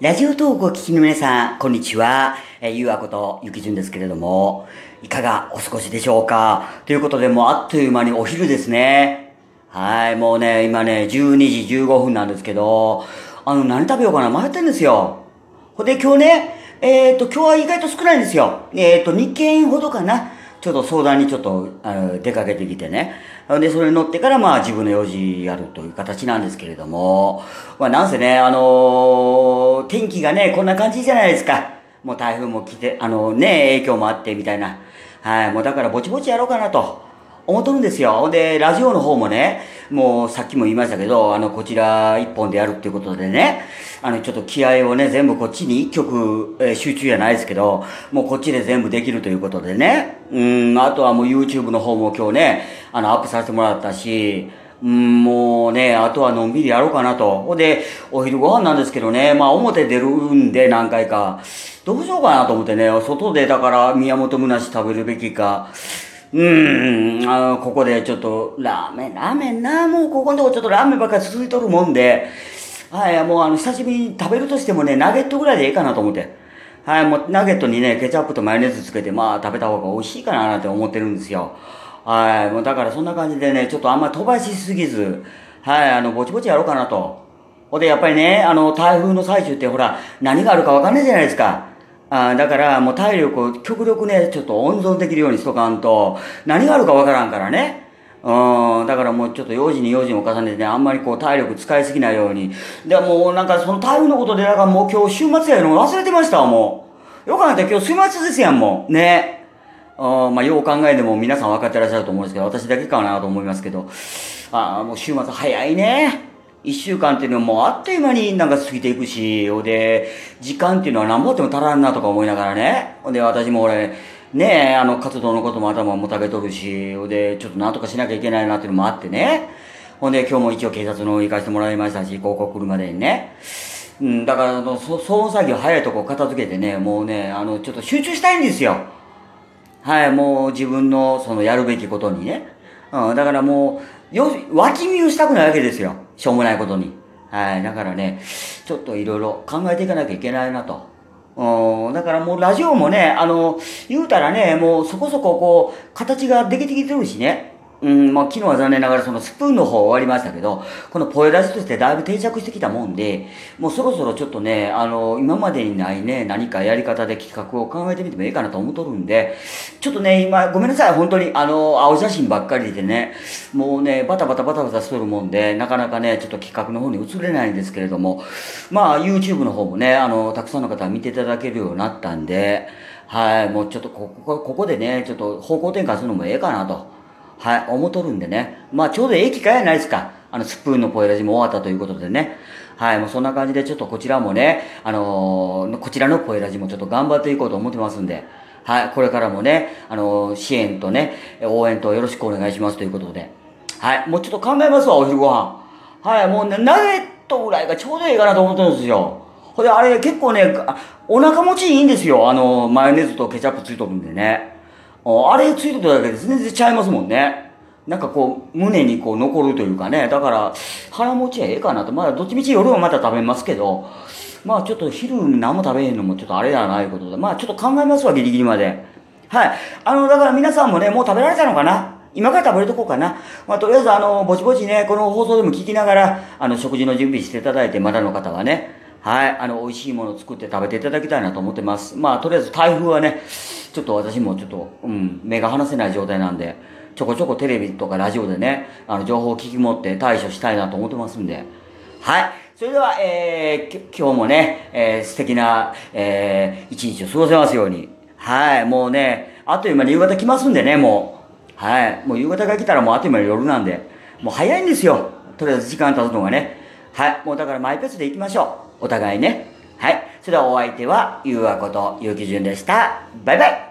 ラジオトークを聞きの皆さん、こんにちは。えー、ゆうあことゆきじゅんですけれども、いかがお過ごしでしょうか？ということで、もうあっという間にお昼ですね。はい、もうね、今ね、12時15分なんですけど、あの、何食べようかな？迷ってんですよ。ほで、今日ね、えっ、ー、と、今日は意外と少ないんですよ。えっ、ー、と、2件ほどかな？ちょっと相談にちょっと、あの、出かけてきてね。で、それに乗ってから、まあ、自分の用事やるという形なんですけれども、まあ、なんせね、あのー、天気がね、こんな感じじゃないですか。もう台風も来て、あのね、影響もあって、みたいな。はい、もうだからぼちぼちやろうかなと。思っとるんですよ。で、ラジオの方もね、もうさっきも言いましたけど、あの、こちら一本でやるっていうことでね、あの、ちょっと気合をね、全部こっちに一曲、えー、集中じゃないですけど、もうこっちで全部できるということでね、うん、あとはもう YouTube の方も今日ね、あの、アップさせてもらったし、うん、もうね、あとはのんびりやろうかなと。ほんで、お昼ご飯なんですけどね、まあ表出るんで何回か、どうしようかなと思ってね、外でだから宮本むなし食べるべきか、うん、あ、ここでちょっと、ラーメン、ラーメンな、もうここのとこちょっとラーメンばっかり続いとるもんで、はい、もうあの、久しぶりに食べるとしてもね、ナゲットぐらいでいいかなと思って。はい、もうナゲットにね、ケチャップとマヨネーズつけて、まあ食べた方が美味しいかななんて思ってるんですよ。はい、もうだからそんな感じでね、ちょっとあんま飛ばしすぎず、はい、あの、ぼちぼちやろうかなと。ほんで、やっぱりね、あの、台風の最中ってほら、何があるかわかんないじゃないですか。あだからもう体力を極力ね、ちょっと温存できるようにしとかんと、何があるかわからんからね。うん、だからもうちょっと用事に用事を重ねてね、あんまりこう体力使いすぎないように。でもうなんかその台風のことで、なんかもう今日週末やるの忘れてましたもう。よかった今日週末ですやんもう。ね。あまあよう考えても皆さん分かってらっしゃると思うんですけど、私だけかなと思いますけど。ああもう週末早いね。一週間っていうのはもうあっという間になんか過ぎていくし、ほで、時間っていうのは何ぼっても足らんなとか思いながらね。ほで、私も俺、ねえ、あの、活動のことも頭もたげとるし、ほで、ちょっとなんとかしなきゃいけないなっていうのもあってね。ほんで、今日も一応警察の行かせてもらいましたし、広告来るまでにね。うん、だから、そ、騒音作業早いとこ片付けてね、もうね、あの、ちょっと集中したいんですよ。はい、もう自分のそのやるべきことにね。うん、だからもう、よ、脇見をしたくないわけですよ。しょうもないことに。はい。だからね、ちょっといろいろ考えていかなきゃいけないなと。うん。だからもうラジオもね、あの、言うたらね、もうそこそここう、形ができてきてるしね。うん、まあ、昨日は残念ながらそのスプーンの方終わりましたけど、このポエラジとしてだいぶ定着してきたもんで、もうそろそろちょっとね、あの、今までにないね、何かやり方で企画を考えてみてもいいかなと思っとるんで、ちょっとね、今、ごめんなさい、本当に、あの、青写真ばっかりでね、もうね、バタバタバタバタしとるもんで、なかなかね、ちょっと企画の方に移れないんですけれども、まあ、YouTube の方もね、あの、たくさんの方見ていただけるようになったんで、はい、もうちょっとここ、ここでね、ちょっと方向転換するのもええかなと。はい、思っとるんでね。まあ、ちょうどええ機会やないですか。あの、スプーンのポエラジも終わったということでね。はい、もうそんな感じで、ちょっとこちらもね、あのー、こちらのポエラジもちょっと頑張っていこうと思ってますんで。はい、これからもね、あのー、支援とね、応援とよろしくお願いしますということで。はい、もうちょっと考えますわ、お昼ご飯。はい、もうね、ナゲットぐらいがちょうどいいかなと思ってるんですよ。ほんで、あれ結構ね、お腹持ちいいんですよ。あの、マヨネーズとケチャップついとるんでね。あれついてただけで全然ちゃいますもんね。なんかこう、胸にこう残るというかね。だから、腹持ちはええかなと。まだどっちみち夜はまた食べますけど、まあちょっと昼何も食べへんのもちょっとあれやないことで、まあちょっと考えますわ、ギリギリまで。はい。あの、だから皆さんもね、もう食べられたのかな？今から食べるとこうかな？まあ、とりあえず、あの、ぼちぼちね、この放送でも聞きながら、あの、食事の準備していただいて、まだの方はね、はい、あの、美味しいものを作って食べていただきたいなと思ってます。まあ、とりあえず台風はね、ちょっと私もちょっと、うん、目が離せない状態なんで、ちょこちょこテレビとかラジオでね、あの、情報を聞き持って対処したいなと思ってますんで。はい。それでは、えー、今日もね、えー、素敵な、えー、一日を過ごせますように。はい。もうね、あっという間に夕方来ますんでね、もう。はい。もう夕方が来たらもうあっという間に夜なんで、もう早いんですよ。とりあえず時間経つのがね。はい。もうだからマイペースで行きましょう。お互いね。はい。それではお相手は、ゆうわこと、ゆうきじゅんでした。バイバイ